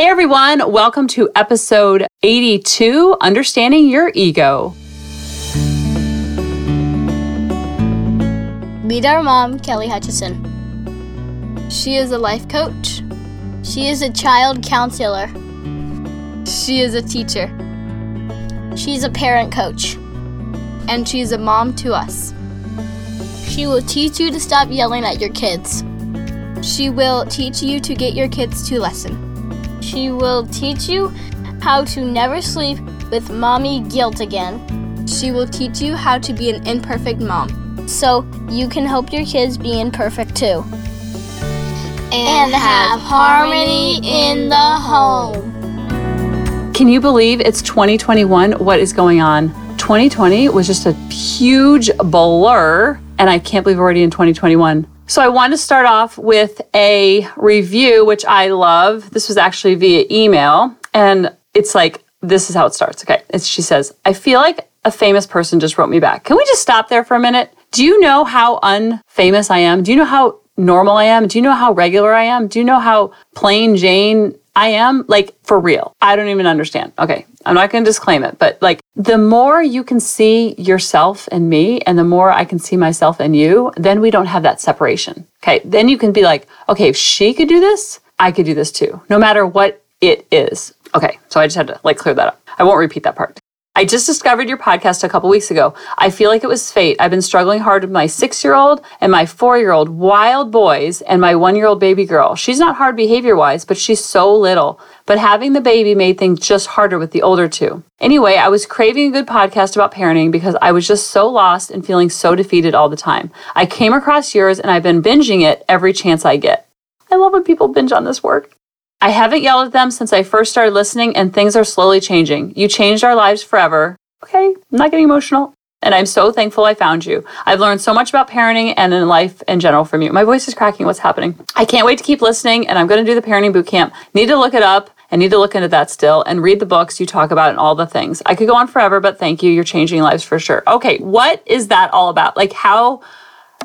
Hey everyone, welcome to episode 82 Understanding Your Ego. Meet our mom, Kelly Hutchison. She is a life coach. She is a child counselor. She is a teacher. She's a parent coach. And she's a mom to us. She will teach you to stop yelling at your kids. She will teach you to get your kids to listen. She will teach you how to never sleep with mommy guilt again. She will teach you how to be an imperfect mom so you can help your kids be imperfect too. And have harmony in the home. Can you believe it's 2021? What is going on? 2020 was just a huge blur, and I can't believe we're already in 2021. So I want to start off with a review, which I love. This was actually via email, and it's like, this is how it starts. Okay. It's, she says, I feel like a famous person just wrote me back. Can we just stop there for a minute? Do you know how unfamous I am? Do you know how normal I am? Do you know how regular I am? Do you know how plain Jane I am? Like, for real. I don't even understand. Okay. I'm not going to disclaim it, but like the more you can see yourself and me, and the more I can see myself and you, then we don't have that separation. Okay. Then you can be like, okay, if she could do this, I could do this too, no matter what it is. Okay. So I just had to like clear that up. I won't repeat that part. I just discovered your podcast a couple weeks ago. I feel like it was fate. I've been struggling hard with my six year old and my four year old wild boys and my one year old baby girl. She's not hard behavior wise, but she's so little. But having the baby made things just harder with the older two. Anyway, I was craving a good podcast about parenting because I was just so lost and feeling so defeated all the time. I came across yours and I've been binging it every chance I get. I love when people binge on this work. I haven't yelled at them since I first started listening, and things are slowly changing. You changed our lives forever. Okay, I'm not getting emotional. And I'm so thankful I found you. I've learned so much about parenting and in life in general from you. My voice is cracking. What's happening? I can't wait to keep listening, and I'm going to do the parenting boot camp. Need to look it up I need to look into that still and read the books you talk about and all the things. I could go on forever, but thank you. You're changing lives for sure. Okay, what is that all about? Like, how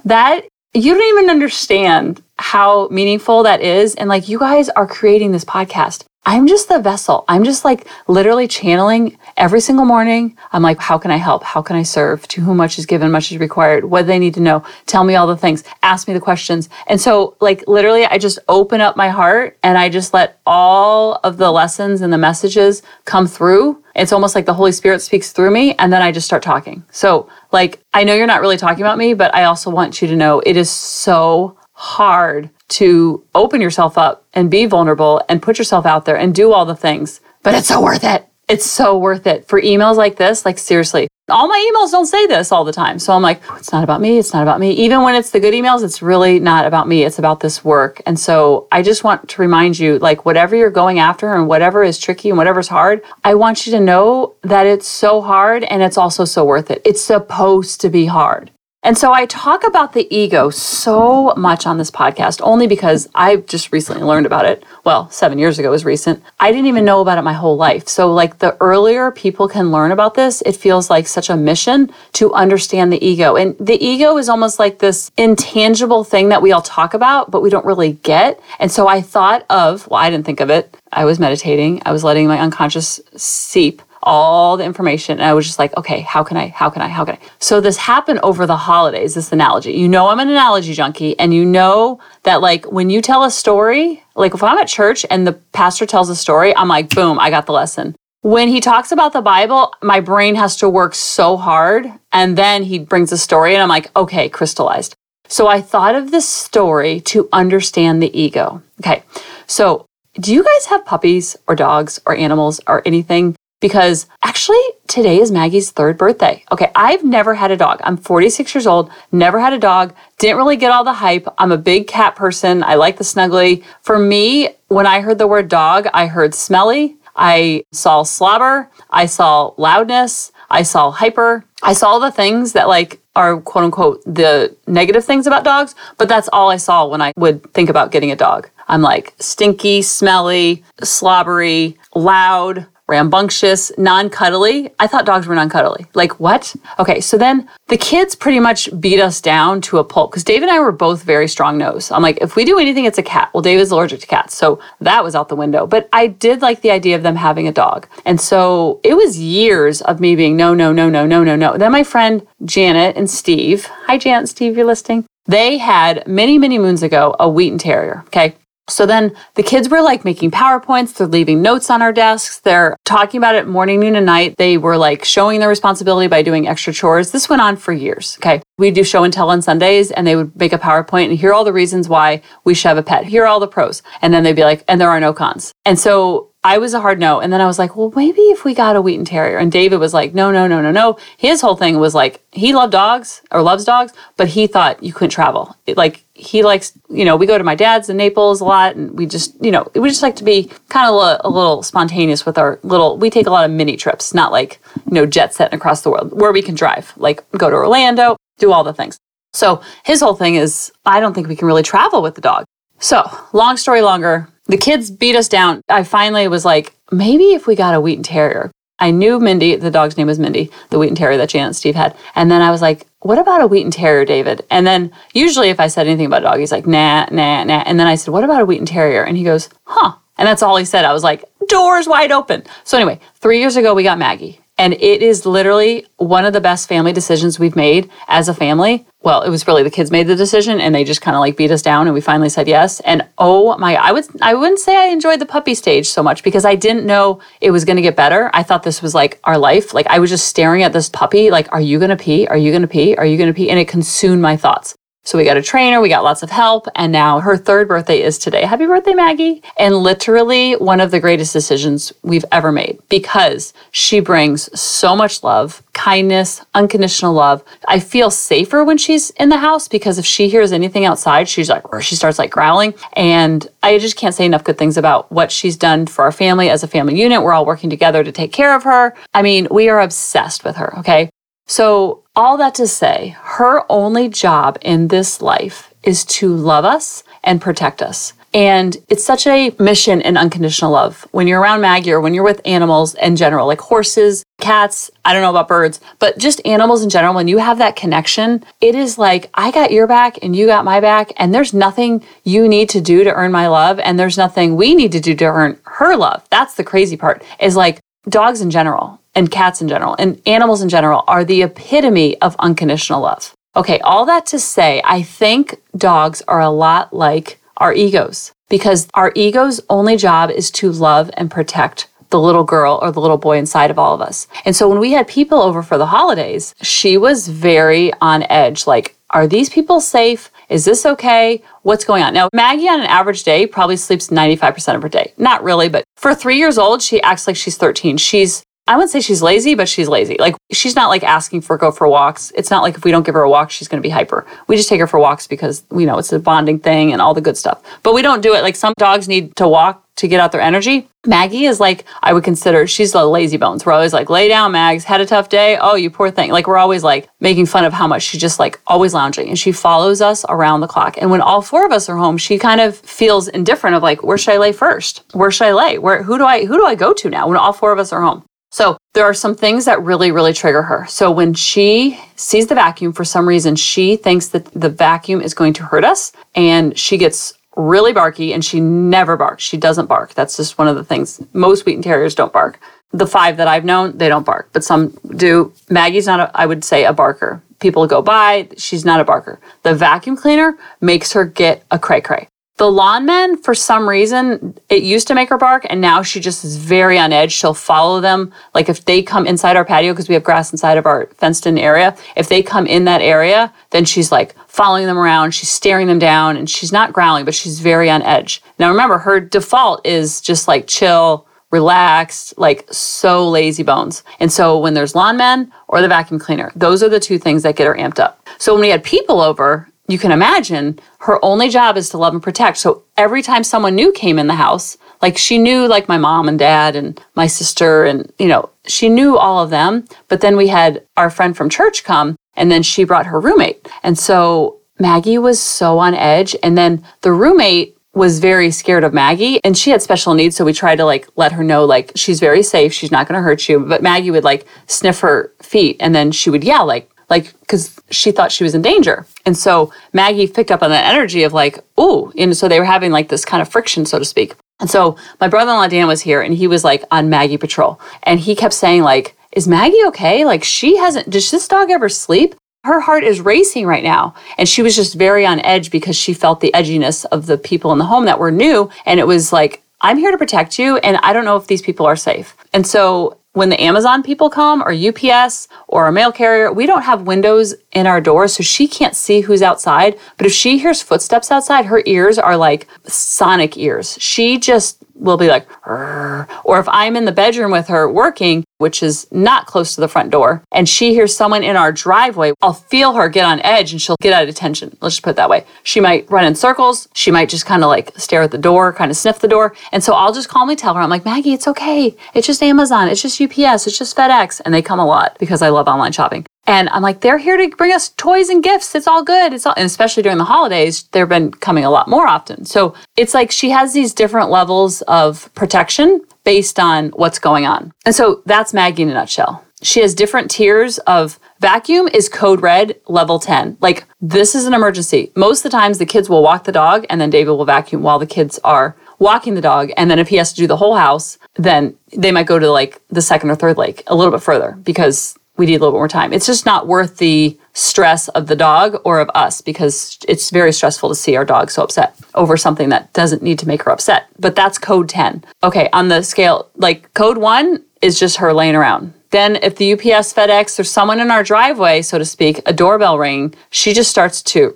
that you don't even understand how meaningful that is. And like, you guys are creating this podcast. I'm just the vessel. I'm just like literally channeling every single morning. I'm like, how can I help? How can I serve? To whom much is given, much is required. What do they need to know? Tell me all the things. Ask me the questions. And so, like, literally, I just open up my heart and I just let all of the lessons and the messages come through. It's almost like the Holy Spirit speaks through me and then I just start talking. So, like, I know you're not really talking about me, but I also want you to know it is so hard to open yourself up and be vulnerable and put yourself out there and do all the things, but it's so worth it. It's so worth it for emails like this. Like, seriously, all my emails don't say this all the time. So I'm like, oh, it's not about me. It's not about me. Even when it's the good emails, it's really not about me. It's about this work. And so I just want to remind you like, whatever you're going after and whatever is tricky and whatever's hard, I want you to know that it's so hard and it's also so worth it. It's supposed to be hard. And so I talk about the ego so much on this podcast only because I just recently learned about it. Well, seven years ago was recent. I didn't even know about it my whole life. So, like, the earlier people can learn about this, it feels like such a mission to understand the ego. And the ego is almost like this intangible thing that we all talk about, but we don't really get. And so I thought of, well, I didn't think of it. I was meditating, I was letting my unconscious seep all the information. And I was just like, okay, how can I, how can I, how can I? So this happened over the holidays, this analogy. You know, I'm an analogy junkie, and you know that like when you tell a story, like if I'm at church and the pastor tells a story, I'm like, boom, I got the lesson. When he talks about the Bible, my brain has to work so hard. And then he brings a story, and I'm like, okay, crystallized. So I thought of this story to understand the ego. Okay. So do you guys have puppies or dogs or animals or anything because actually today is Maggie's third birthday. Okay, I've never had a dog. I'm 46 years old, never had a dog, didn't really get all the hype. I'm a big cat person. I like the snuggly. For me, when I heard the word dog, I heard smelly. I saw slobber. I saw loudness. I saw hyper. I saw the things that like are quote unquote the negative things about dogs, but that's all I saw when I would think about getting a dog. I'm like stinky, smelly, slobbery, loud, rambunctious, non cuddly. I thought dogs were non cuddly. Like, what? Okay, so then the kids pretty much beat us down to a pulp because Dave and I were both very strong noes. I'm like, if we do anything, it's a cat. Well, Dave is allergic to cats. So that was out the window. But I did like the idea of them having a dog. And so it was years of me being no, no, no, no, no, no, no. Then my friend Janet and Steve, hi, Janet, Steve, you're listening. They had many, many moons ago a Wheaten Terrier. Okay. So then the kids were like making PowerPoints, they're leaving notes on our desks, they're talking about it morning, noon, and night. They were like showing their responsibility by doing extra chores. This went on for years. Okay. We do show and tell on Sundays, and they would make a PowerPoint and hear all the reasons why we should have a pet. Here are all the pros. And then they'd be like, and there are no cons. And so I was a hard no. And then I was like, well, maybe if we got a Wheaten Terrier. And David was like, no, no, no, no, no. His whole thing was like, he loved dogs or loves dogs, but he thought you couldn't travel. It, like, he likes, you know, we go to my dad's in Naples a lot and we just, you know, we just like to be kind of a, a little spontaneous with our little, we take a lot of mini trips, not like, you know, jet setting across the world where we can drive, like go to Orlando, do all the things. So his whole thing is, I don't think we can really travel with the dog. So, long story longer, the kids beat us down. I finally was like, maybe if we got a Wheaten Terrier. I knew Mindy, the dog's name was Mindy, the Wheaten Terrier that Janet and Steve had. And then I was like, what about a Wheaten Terrier, David? And then usually if I said anything about a dog, he's like, nah, nah, nah. And then I said, what about a Wheaten Terrier? And he goes, huh. And that's all he said. I was like, doors wide open. So anyway, three years ago, we got Maggie. And it is literally one of the best family decisions we've made as a family. Well, it was really the kids made the decision and they just kind of like beat us down and we finally said yes. And oh my I would I wouldn't say I enjoyed the puppy stage so much because I didn't know it was going to get better. I thought this was like our life. Like I was just staring at this puppy like are you going to pee? Are you going to pee? Are you going to pee? And it consumed my thoughts. So we got a trainer, we got lots of help, and now her third birthday is today. Happy birthday, Maggie. And literally one of the greatest decisions we've ever made because she brings so much love, kindness, unconditional love. I feel safer when she's in the house because if she hears anything outside, she's like, or she starts like growling. And I just can't say enough good things about what she's done for our family as a family unit. We're all working together to take care of her. I mean, we are obsessed with her, okay? So, all that to say, her only job in this life is to love us and protect us. And it's such a mission in unconditional love. When you're around Maggie or when you're with animals in general, like horses, cats, I don't know about birds, but just animals in general, when you have that connection, it is like, I got your back and you got my back, and there's nothing you need to do to earn my love, and there's nothing we need to do to earn her love. That's the crazy part, is like dogs in general and cats in general and animals in general are the epitome of unconditional love. Okay, all that to say, I think dogs are a lot like our egos because our ego's only job is to love and protect the little girl or the little boy inside of all of us. And so when we had people over for the holidays, she was very on edge like, are these people safe? Is this okay? What's going on? Now, Maggie on an average day probably sleeps 95% of her day. Not really, but for three years old, she acts like she's 13. She's I wouldn't say she's lazy, but she's lazy. Like she's not like asking for go for walks. It's not like if we don't give her a walk, she's going to be hyper. We just take her for walks because we know it's a bonding thing and all the good stuff. But we don't do it like some dogs need to walk to get out their energy. Maggie is like I would consider she's the lazy bones. We're always like, lay down, Mags. Had a tough day. Oh, you poor thing. Like we're always like making fun of how much she's just like always lounging, and she follows us around the clock. And when all four of us are home, she kind of feels indifferent of like, where should I lay first? Where should I lay? Where who do I who do I go to now when all four of us are home? So there are some things that really, really trigger her. So when she sees the vacuum, for some reason, she thinks that the vacuum is going to hurt us and she gets really barky and she never barks. She doesn't bark. That's just one of the things. Most Wheaten Terriers don't bark. The five that I've known, they don't bark, but some do. Maggie's not, a, I would say, a barker. People go by, she's not a barker. The vacuum cleaner makes her get a cray cray. The lawn men, for some reason, it used to make her bark, and now she just is very on edge. She'll follow them. Like if they come inside our patio, because we have grass inside of our fenced in area, if they come in that area, then she's like following them around. She's staring them down, and she's not growling, but she's very on edge. Now remember, her default is just like chill, relaxed, like so lazy bones. And so when there's lawn men or the vacuum cleaner, those are the two things that get her amped up. So when we had people over, you can imagine her only job is to love and protect. So every time someone new came in the house, like she knew like my mom and dad and my sister and you know, she knew all of them, but then we had our friend from church come and then she brought her roommate. And so Maggie was so on edge and then the roommate was very scared of Maggie and she had special needs. So we tried to like let her know like she's very safe. She's not going to hurt you. But Maggie would like sniff her feet and then she would yell like, like, because she thought she was in danger. And so Maggie picked up on that energy of like, ooh. And so they were having like this kind of friction, so to speak. And so my brother in law Dan was here and he was like on Maggie patrol. And he kept saying, like, is Maggie okay? Like, she hasn't, does this dog ever sleep? her heart is racing right now. And she was just very on edge because she felt the edginess of the people in the home that were new. And it was like, I'm here to protect you. And I don't know if these people are safe. And so when the Amazon people come or UPS or a mail carrier, we don't have windows in our doors, so she can't see who's outside. But if she hears footsteps outside, her ears are like sonic ears. She just will be like, or if I'm in the bedroom with her working, which is not close to the front door, and she hears someone in our driveway, I'll feel her get on edge and she'll get out of attention. Let's just put it that way. She might run in circles. She might just kind of like stare at the door, kind of sniff the door. And so I'll just calmly tell her, I'm like, Maggie, it's okay. It's just Amazon. It's just UPS. It's just FedEx. And they come a lot because I love online shopping. And I'm like, they're here to bring us toys and gifts. It's all good. It's all, and especially during the holidays, they've been coming a lot more often. So it's like she has these different levels of protection based on what's going on. And so that's Maggie in a nutshell. She has different tiers of vacuum is code red level 10. Like this is an emergency. Most of the times the kids will walk the dog and then David will vacuum while the kids are walking the dog. And then if he has to do the whole house, then they might go to like the second or third lake a little bit further because we need a little bit more time. It's just not worth the stress of the dog or of us because it's very stressful to see our dog so upset over something that doesn't need to make her upset. But that's code 10. Okay, on the scale, like code 1 is just her laying around. Then, if the UPS, FedEx, or someone in our driveway, so to speak, a doorbell ring, she just starts to.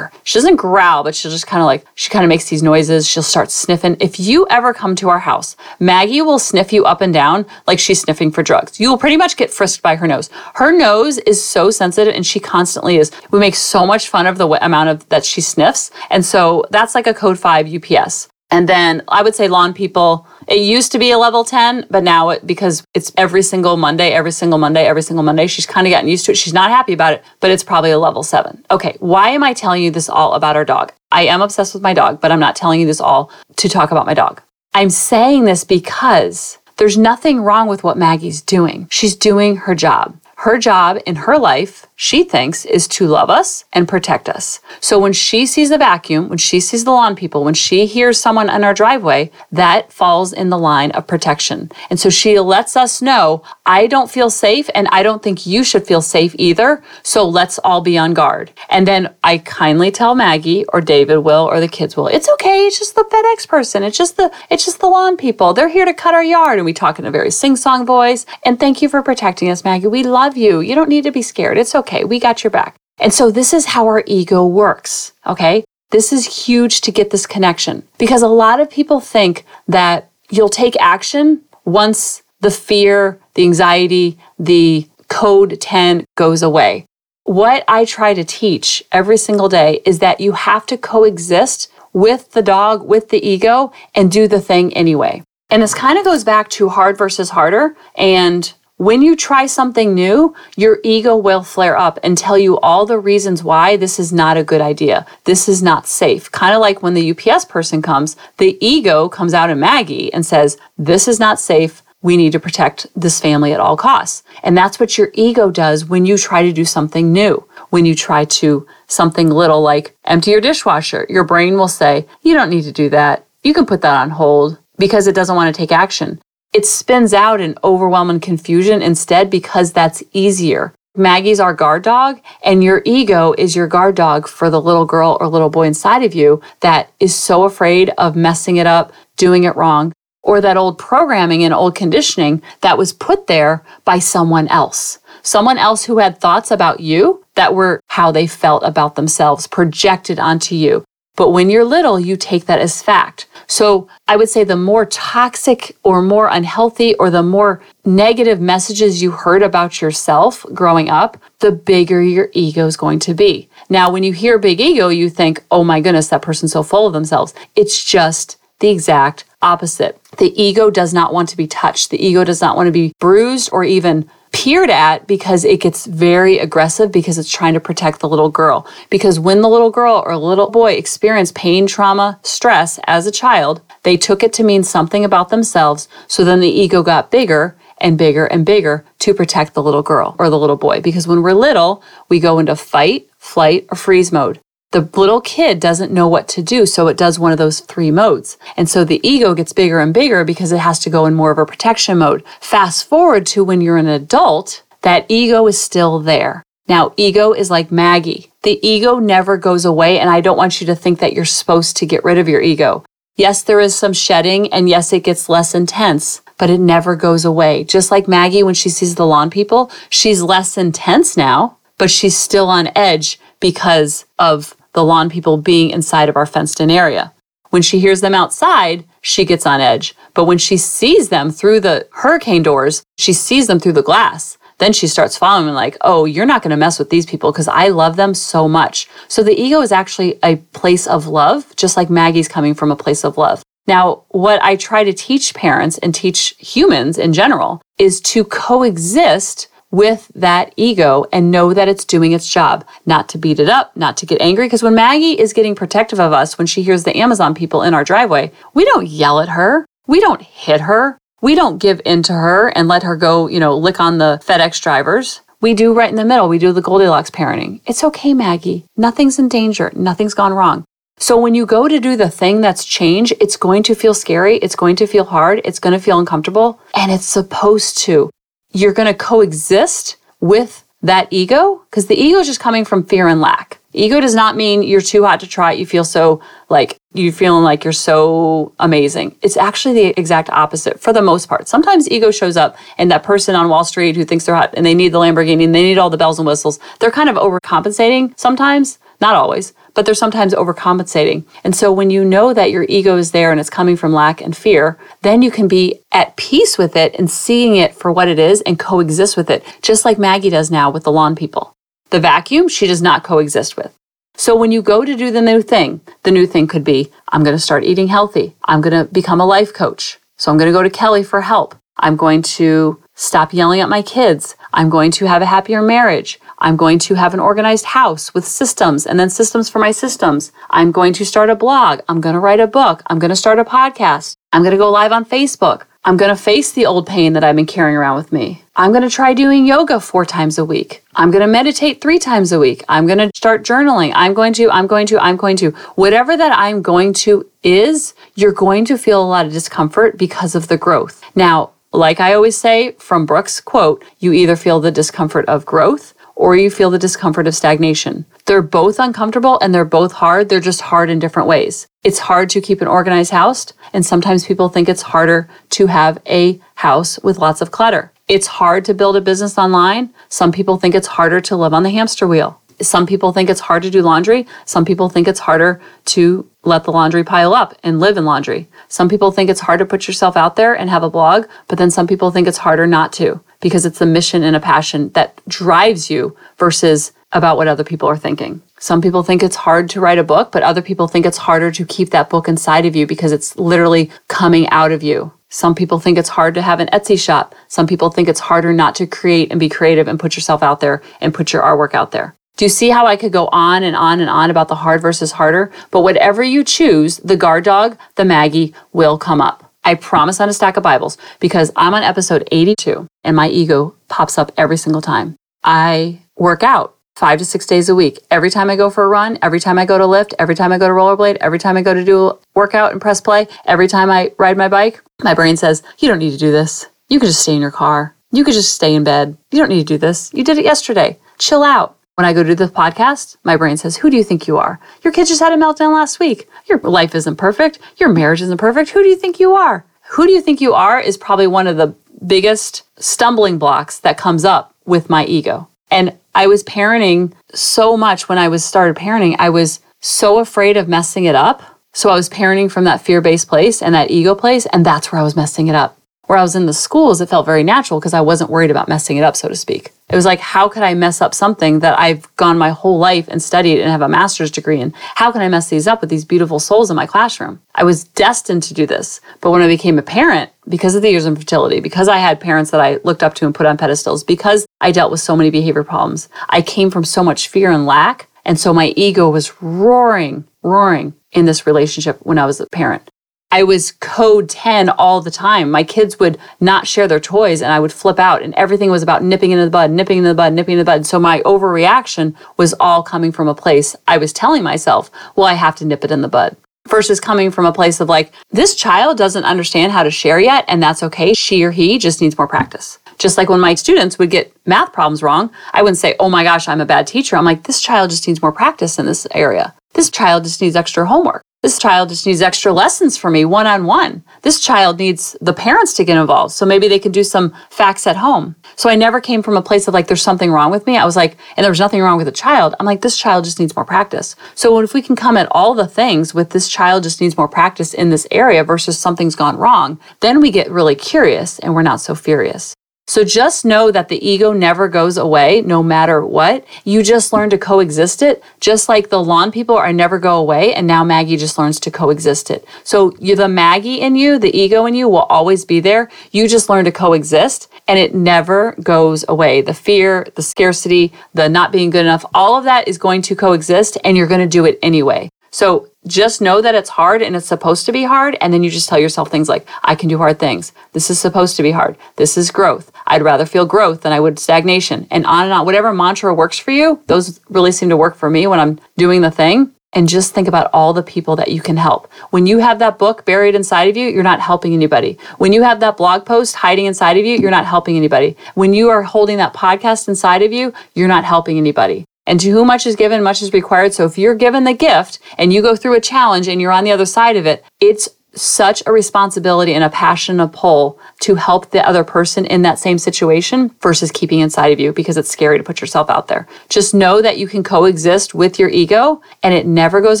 She doesn't growl, but she'll just kind of like, she kind of makes these noises. She'll start sniffing. If you ever come to our house, Maggie will sniff you up and down like she's sniffing for drugs. You will pretty much get frisked by her nose. Her nose is so sensitive and she constantly is. We make so much fun of the amount of that she sniffs. And so that's like a code five UPS. And then I would say lawn people, it used to be a level 10, but now it, because it's every single Monday, every single Monday, every single Monday, she's kind of gotten used to it. She's not happy about it, but it's probably a level seven. Okay. Why am I telling you this all about our dog? I am obsessed with my dog, but I'm not telling you this all to talk about my dog. I'm saying this because there's nothing wrong with what Maggie's doing. She's doing her job. Her job in her life, she thinks, is to love us and protect us. So when she sees a vacuum, when she sees the lawn people, when she hears someone in our driveway, that falls in the line of protection. And so she lets us know, I don't feel safe and I don't think you should feel safe either. So let's all be on guard. And then I kindly tell Maggie or David will or the kids will, it's okay. It's just the FedEx person. It's just the, it's just the lawn people. They're here to cut our yard. And we talk in a very sing-song voice. And thank you for protecting us, Maggie. We love you. You don't need to be scared. It's okay. Okay, we got your back. And so this is how our ego works. Okay. This is huge to get this connection because a lot of people think that you'll take action once the fear, the anxiety, the code 10 goes away. What I try to teach every single day is that you have to coexist with the dog, with the ego, and do the thing anyway. And this kind of goes back to hard versus harder and when you try something new, your ego will flare up and tell you all the reasons why this is not a good idea. This is not safe. Kind of like when the UPS person comes, the ego comes out in Maggie and says, This is not safe. We need to protect this family at all costs. And that's what your ego does when you try to do something new. When you try to something little like empty your dishwasher, your brain will say, You don't need to do that. You can put that on hold because it doesn't want to take action it spins out in overwhelming confusion instead because that's easier. Maggie's our guard dog, and your ego is your guard dog for the little girl or little boy inside of you that is so afraid of messing it up, doing it wrong, or that old programming and old conditioning that was put there by someone else. Someone else who had thoughts about you that were how they felt about themselves projected onto you. But when you're little, you take that as fact. So I would say the more toxic or more unhealthy or the more negative messages you heard about yourself growing up, the bigger your ego is going to be. Now, when you hear big ego, you think, oh my goodness, that person's so full of themselves. It's just the exact opposite. The ego does not want to be touched. The ego does not want to be bruised or even peered at because it gets very aggressive because it's trying to protect the little girl. Because when the little girl or little boy experienced pain, trauma, stress as a child, they took it to mean something about themselves. So then the ego got bigger and bigger and bigger to protect the little girl or the little boy. Because when we're little, we go into fight, flight, or freeze mode. The little kid doesn't know what to do, so it does one of those three modes. And so the ego gets bigger and bigger because it has to go in more of a protection mode. Fast forward to when you're an adult, that ego is still there. Now, ego is like Maggie. The ego never goes away, and I don't want you to think that you're supposed to get rid of your ego. Yes, there is some shedding, and yes, it gets less intense, but it never goes away. Just like Maggie, when she sees the lawn people, she's less intense now, but she's still on edge because of the lawn people being inside of our fenced in area. When she hears them outside, she gets on edge. But when she sees them through the hurricane doors, she sees them through the glass. Then she starts following them like, oh, you're not going to mess with these people because I love them so much. So the ego is actually a place of love, just like Maggie's coming from a place of love. Now, what I try to teach parents and teach humans in general is to coexist with that ego and know that it's doing its job, not to beat it up, not to get angry. Because when Maggie is getting protective of us, when she hears the Amazon people in our driveway, we don't yell at her. We don't hit her. We don't give in to her and let her go, you know, lick on the FedEx drivers. We do right in the middle. We do the Goldilocks parenting. It's okay, Maggie. Nothing's in danger. Nothing's gone wrong. So when you go to do the thing that's change, it's going to feel scary. It's going to feel hard. It's going to feel uncomfortable. And it's supposed to you're going to coexist with that ego because the ego is just coming from fear and lack. Ego does not mean you're too hot to try. You feel so like you're feeling like you're so amazing. It's actually the exact opposite for the most part. Sometimes ego shows up and that person on Wall Street who thinks they're hot and they need the Lamborghini and they need all the bells and whistles. They're kind of overcompensating sometimes, not always but they're sometimes overcompensating. And so when you know that your ego is there and it's coming from lack and fear, then you can be at peace with it and seeing it for what it is and coexist with it, just like Maggie does now with the lawn people. The vacuum, she does not coexist with. So when you go to do the new thing, the new thing could be I'm going to start eating healthy. I'm going to become a life coach. So I'm going to go to Kelly for help. I'm going to stop yelling at my kids. I'm going to have a happier marriage. I'm going to have an organized house with systems and then systems for my systems. I'm going to start a blog. I'm going to write a book. I'm going to start a podcast. I'm going to go live on Facebook. I'm going to face the old pain that I've been carrying around with me. I'm going to try doing yoga four times a week. I'm going to meditate three times a week. I'm going to start journaling. I'm going to, I'm going to, I'm going to. Whatever that I'm going to is, you're going to feel a lot of discomfort because of the growth. Now, like I always say from Brooke's quote, you either feel the discomfort of growth or you feel the discomfort of stagnation. They're both uncomfortable and they're both hard. They're just hard in different ways. It's hard to keep an organized house, and sometimes people think it's harder to have a house with lots of clutter. It's hard to build a business online. Some people think it's harder to live on the hamster wheel. Some people think it's hard to do laundry. Some people think it's harder to let the laundry pile up and live in laundry. Some people think it's hard to put yourself out there and have a blog, but then some people think it's harder not to because it's a mission and a passion that drives you versus about what other people are thinking. Some people think it's hard to write a book, but other people think it's harder to keep that book inside of you because it's literally coming out of you. Some people think it's hard to have an Etsy shop. Some people think it's harder not to create and be creative and put yourself out there and put your artwork out there. Do you see how I could go on and on and on about the hard versus harder? But whatever you choose, the guard dog, the Maggie will come up. I promise on a stack of Bibles because I'm on episode 82 and my ego pops up every single time. I work out five to six days a week. Every time I go for a run, every time I go to lift, every time I go to rollerblade, every time I go to do a workout and press play, every time I ride my bike, my brain says, You don't need to do this. You could just stay in your car. You could just stay in bed. You don't need to do this. You did it yesterday. Chill out. When I go to the podcast, my brain says, Who do you think you are? Your kid just had a meltdown last week. Your life isn't perfect. Your marriage isn't perfect. Who do you think you are? Who do you think you are is probably one of the biggest stumbling blocks that comes up with my ego. And I was parenting so much when I was started parenting, I was so afraid of messing it up. So I was parenting from that fear based place and that ego place. And that's where I was messing it up where I was in the schools, it felt very natural because I wasn't worried about messing it up, so to speak. It was like, how could I mess up something that I've gone my whole life and studied and have a master's degree in? How can I mess these up with these beautiful souls in my classroom? I was destined to do this. But when I became a parent, because of the years of infertility, because I had parents that I looked up to and put on pedestals, because I dealt with so many behavior problems, I came from so much fear and lack. And so my ego was roaring, roaring in this relationship when I was a parent. I was code 10 all the time. My kids would not share their toys and I would flip out and everything was about nipping into the bud, nipping into the bud, nipping into the bud. So my overreaction was all coming from a place I was telling myself, well, I have to nip it in the bud versus coming from a place of like, this child doesn't understand how to share yet and that's okay. She or he just needs more practice. Just like when my students would get math problems wrong, I wouldn't say, oh my gosh, I'm a bad teacher. I'm like, this child just needs more practice in this area. This child just needs extra homework. This child just needs extra lessons for me one on one. This child needs the parents to get involved. So maybe they could do some facts at home. So I never came from a place of like, there's something wrong with me. I was like, and there was nothing wrong with the child. I'm like, this child just needs more practice. So if we can come at all the things with this child just needs more practice in this area versus something's gone wrong, then we get really curious and we're not so furious. So just know that the ego never goes away no matter what. You just learn to coexist it, just like the lawn people are never go away. And now Maggie just learns to coexist it. So you, the Maggie in you, the ego in you will always be there. You just learn to coexist and it never goes away. The fear, the scarcity, the not being good enough, all of that is going to coexist and you're going to do it anyway. So just know that it's hard and it's supposed to be hard. And then you just tell yourself things like, I can do hard things. This is supposed to be hard. This is growth. I'd rather feel growth than I would stagnation. And on and on. Whatever mantra works for you, those really seem to work for me when I'm doing the thing. And just think about all the people that you can help. When you have that book buried inside of you, you're not helping anybody. When you have that blog post hiding inside of you, you're not helping anybody. When you are holding that podcast inside of you, you're not helping anybody. And to whom much is given, much is required. So if you're given the gift and you go through a challenge and you're on the other side of it, it's such a responsibility and a passion, a pull to help the other person in that same situation versus keeping inside of you because it's scary to put yourself out there. Just know that you can coexist with your ego and it never goes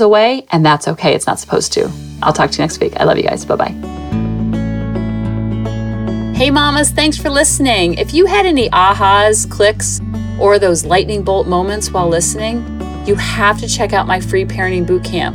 away, and that's okay. It's not supposed to. I'll talk to you next week. I love you guys. Bye bye. Hey, mamas, thanks for listening. If you had any ahas, clicks, or those lightning bolt moments while listening, you have to check out my free parenting bootcamp,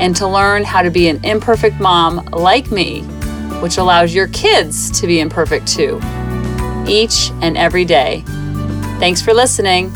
and to learn how to be an imperfect mom like me, which allows your kids to be imperfect too, each and every day. Thanks for listening.